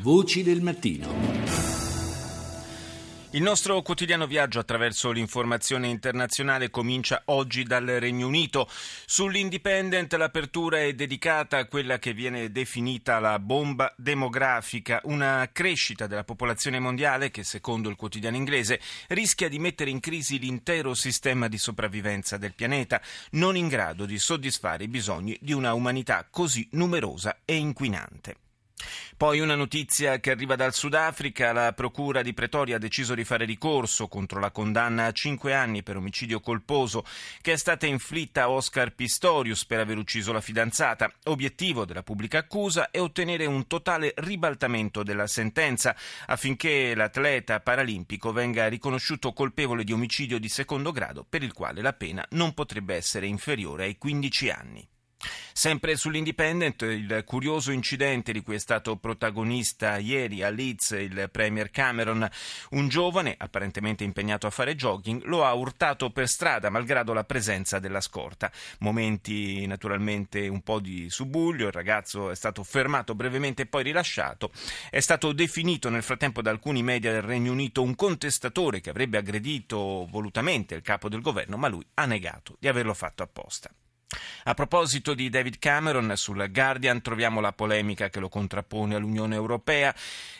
Voci del mattino. Il nostro quotidiano viaggio attraverso l'informazione internazionale comincia oggi dal Regno Unito. Sull'Independent l'apertura è dedicata a quella che viene definita la bomba demografica, una crescita della popolazione mondiale che, secondo il quotidiano inglese, rischia di mettere in crisi l'intero sistema di sopravvivenza del pianeta, non in grado di soddisfare i bisogni di una umanità così numerosa e inquinante. Poi una notizia che arriva dal Sudafrica, la Procura di Pretoria ha deciso di fare ricorso contro la condanna a cinque anni per omicidio colposo che è stata inflitta a Oscar Pistorius per aver ucciso la fidanzata. Obiettivo della pubblica accusa è ottenere un totale ribaltamento della sentenza affinché l'atleta paralimpico venga riconosciuto colpevole di omicidio di secondo grado per il quale la pena non potrebbe essere inferiore ai 15 anni. Sempre sull'Independent, il curioso incidente di cui è stato protagonista ieri a Leeds il Premier Cameron. Un giovane, apparentemente impegnato a fare jogging, lo ha urtato per strada, malgrado la presenza della scorta. Momenti naturalmente un po' di subuglio, il ragazzo è stato fermato brevemente e poi rilasciato. È stato definito nel frattempo da alcuni media del Regno Unito un contestatore che avrebbe aggredito volutamente il capo del governo, ma lui ha negato di averlo fatto apposta. A proposito di David Cameron, sul Guardian troviamo la polemica che lo contrappone all'Unione Europea,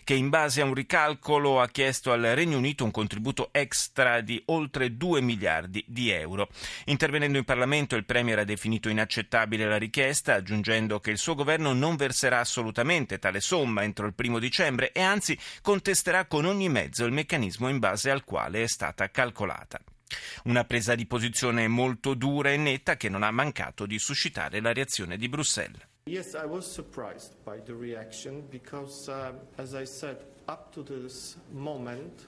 che in base a un ricalcolo ha chiesto al Regno Unito un contributo extra di oltre 2 miliardi di euro. Intervenendo in Parlamento, il Premier ha definito inaccettabile la richiesta, aggiungendo che il suo governo non verserà assolutamente tale somma entro il primo dicembre e anzi contesterà con ogni mezzo il meccanismo in base al quale è stata calcolata. Una presa di posizione molto dura e netta che non ha mancato di suscitare la reazione di Bruxelles. Yes, I was surprised by the reaction because, uh, as I said, up to this moment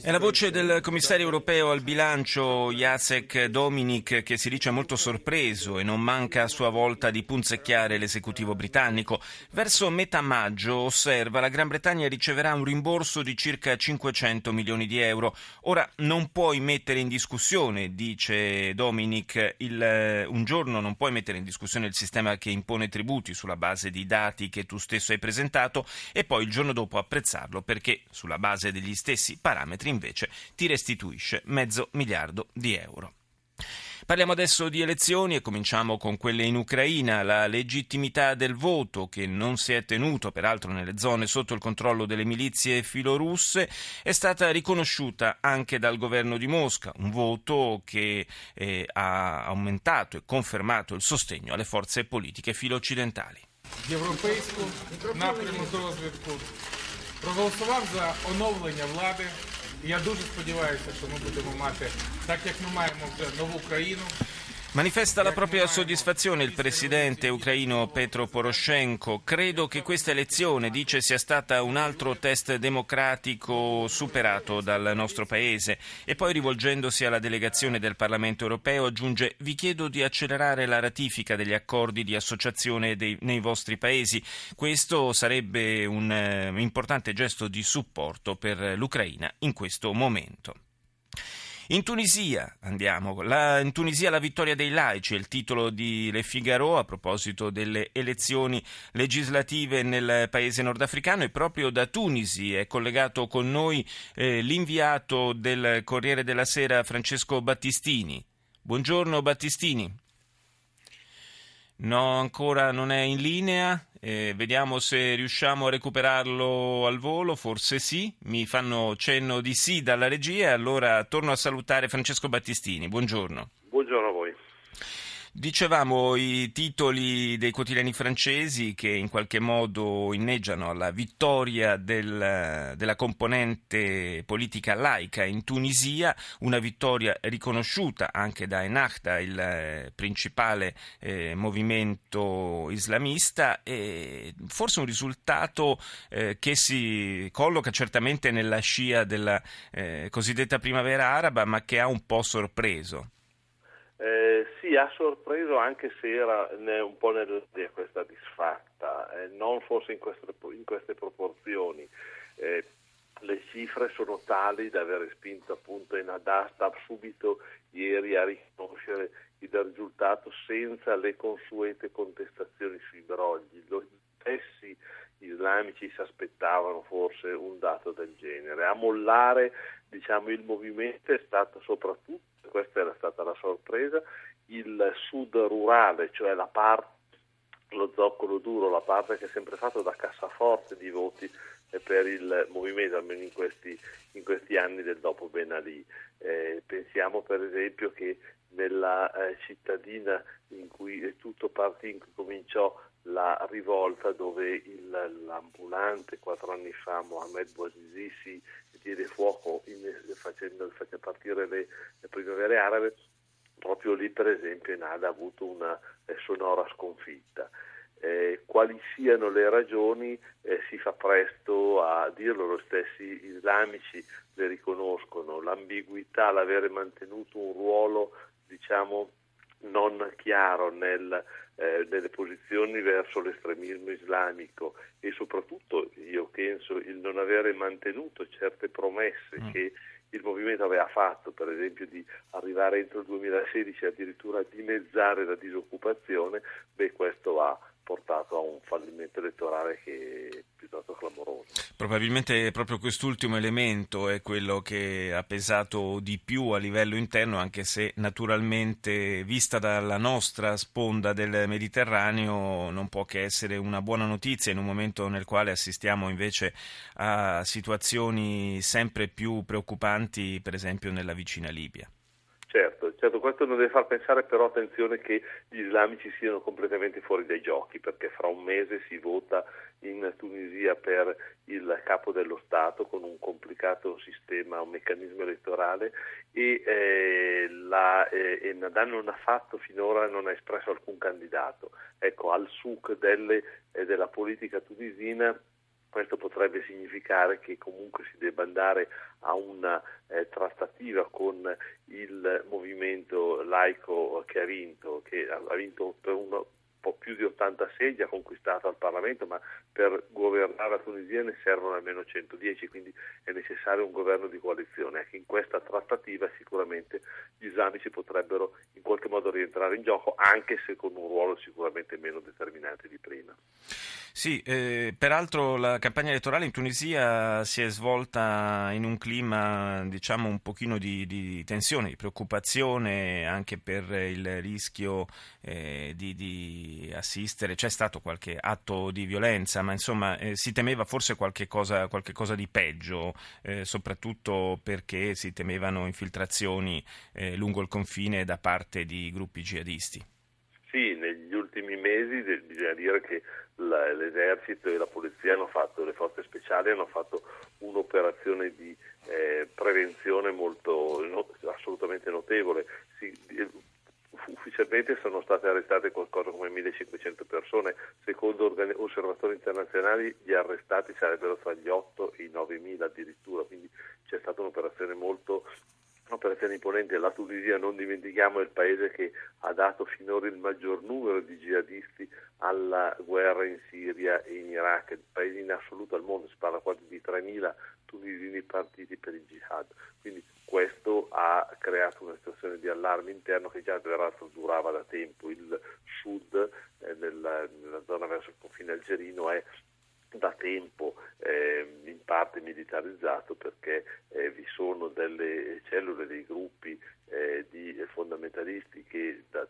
È la voce del commissario europeo al bilancio Jacek Dominik che si dice molto sorpreso e non manca a sua volta di punzecchiare l'esecutivo britannico. Verso metà maggio, osserva, la Gran Bretagna riceverà un rimborso di circa 500 milioni di euro. Ora non puoi mettere in discussione, dice Dominik, il, un giorno non puoi mettere in discussione il sistema che impone tributi sulla base di dati che tu stesso hai presentato e poi il giorno dopo apprezzarlo perché sulla base degli stessi parametri invece ti restituisce mezzo miliardo di euro. Parliamo adesso di elezioni e cominciamo con quelle in Ucraina. La legittimità del voto, che non si è tenuto peraltro nelle zone sotto il controllo delle milizie filorusse, è stata riconosciuta anche dal governo di Mosca, un voto che eh, ha aumentato e confermato il sostegno alle forze politiche filo-occidentali європейську напрямок розвитку, проголосував за оновлення влади. І я дуже сподіваюся, що ми будемо мати, так як ми маємо вже нову країну. Manifesta la propria soddisfazione il presidente ucraino Petro Poroshenko. Credo che questa elezione, dice, sia stata un altro test democratico superato dal nostro paese. E poi rivolgendosi alla delegazione del Parlamento europeo aggiunge vi chiedo di accelerare la ratifica degli accordi di associazione dei, nei vostri paesi. Questo sarebbe un uh, importante gesto di supporto per l'Ucraina in questo momento. In Tunisia andiamo. La, in Tunisia la vittoria dei laici il titolo di Le Figaro a proposito delle elezioni legislative nel paese nordafricano e proprio da Tunisi è collegato con noi eh, l'inviato del Corriere della Sera Francesco Battistini. Buongiorno Battistini. No, ancora non è in linea. Eh, vediamo se riusciamo a recuperarlo al volo, forse sì. Mi fanno cenno di sì dalla regia, allora torno a salutare Francesco Battistini. Buongiorno. Dicevamo i titoli dei quotidiani francesi che in qualche modo inneggiano alla vittoria del, della componente politica laica in Tunisia, una vittoria riconosciuta anche da Ennahda, il eh, principale eh, movimento islamista, e forse un risultato eh, che si colloca certamente nella scia della eh, cosiddetta primavera araba, ma che ha un po' sorpreso. Sì, ha sorpreso anche se era un po' nell'aria questa disfatta, eh, non forse in queste, in queste proporzioni. Eh, le cifre sono tali da aver spinto appunto in Adasta subito ieri a riconoscere il risultato senza le consuete contestazioni sui brogli. Lo stessi islamici si aspettavano forse un dato del genere. A mollare diciamo, il movimento è stato soprattutto, questa era stata la sorpresa, il sud rurale, cioè la parte lo zoccolo duro, la parte che è sempre fatto da cassaforte di voti per il movimento, almeno in questi, in questi anni del dopo Ben Ali. Eh, pensiamo per esempio che nella eh, cittadina in cui tutto partì, in cui cominciò la rivolta dove il, l'ambulante quattro anni fa Mohamed Bouazizi si diede fuoco in, facendo, facendo, partire le, le primavere arabe, proprio lì per esempio Enada ha avuto una eh, sonora sconfitta. Eh, quali siano le ragioni eh, si fa presto a dirlo, lo stessi islamici le riconoscono, l'ambiguità, l'avere mantenuto un ruolo diciamo non chiaro nel, eh, nelle posizioni verso l'estremismo islamico e soprattutto io penso il non avere mantenuto certe promesse mm. che il movimento aveva fatto, per esempio di arrivare entro il 2016 addirittura a dimezzare la disoccupazione, beh questo ha portato a un fallimento elettorale che è piuttosto clamoroso. Probabilmente proprio quest'ultimo elemento è quello che ha pesato di più a livello interno, anche se naturalmente vista dalla nostra sponda del Mediterraneo non può che essere una buona notizia in un momento nel quale assistiamo invece a situazioni sempre più preoccupanti, per esempio nella vicina Libia. Questo non deve far pensare però attenzione che gli islamici siano completamente fuori dai giochi, perché fra un mese si vota in Tunisia per il capo dello Stato con un complicato sistema, un meccanismo elettorale e eh, la, eh, Nadan non ha fatto finora, non ha espresso alcun candidato. Ecco, al suc delle, eh, della politica tunisina questo potrebbe significare che comunque si debba andare a una eh, trattativa con il movimento laico che ha vinto, che ha vinto per un po' più di 80 seggi, ha conquistato al Parlamento, ma per governare la Tunisia ne servono almeno 110, quindi è necessario un governo di coalizione. Ecco, in questa trattativa sicuramente gli islamici potrebbero in qualche modo rientrare in gioco, anche se con un ruolo sicuramente meno determinante di prima. Sì, eh, peraltro la campagna elettorale in Tunisia si è svolta in un clima diciamo un pochino di, di tensione, di preoccupazione anche per il rischio eh, di, di, assistere, c'è stato qualche atto di violenza, ma insomma eh, si temeva forse qualche cosa, qualche cosa di peggio, eh, soprattutto perché si temevano infiltrazioni eh, lungo il confine da parte di gruppi jihadisti. Mesi bisogna dire che l'esercito e la polizia hanno fatto, le forze speciali hanno fatto un'operazione di eh, prevenzione molto, no, assolutamente notevole. Si, ufficialmente sono state arrestate qualcosa come 1500 persone, secondo osservatori internazionali gli arrestati sarebbero tra gli 8 e i 9000 addirittura, quindi c'è stata un'operazione molto un'operazione imponente. La Tunisia, non dimentichiamo, è il paese che ha dato finora il maggior numero di jihadisti alla guerra in Siria e in Iraq, il paese in assoluto al mondo, si parla quasi di 3.000 tunisini partiti per il jihad. Quindi questo ha creato una situazione di allarme interno che già peraltro durava da tempo. Il sud, eh, nella, nella zona verso il confine algerino, è da tempo eh, parte militarizzato perché eh, vi sono delle cellule, dei gruppi eh, di fondamentalisti che da,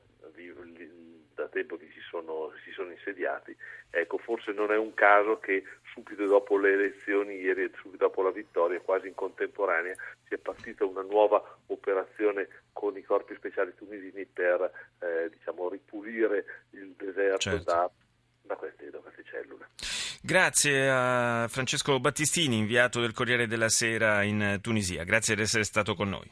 da tempo che si sono, si sono, insediati. Ecco, forse non è un caso che subito dopo le elezioni, ieri subito dopo la vittoria, quasi in contemporanea, sia partita una nuova operazione con i corpi speciali tunisini per eh, diciamo, ripulire il deserto certo. da, da, queste, da queste cellule. Grazie a Francesco Battistini, inviato del Corriere della Sera in Tunisia. Grazie di essere stato con noi.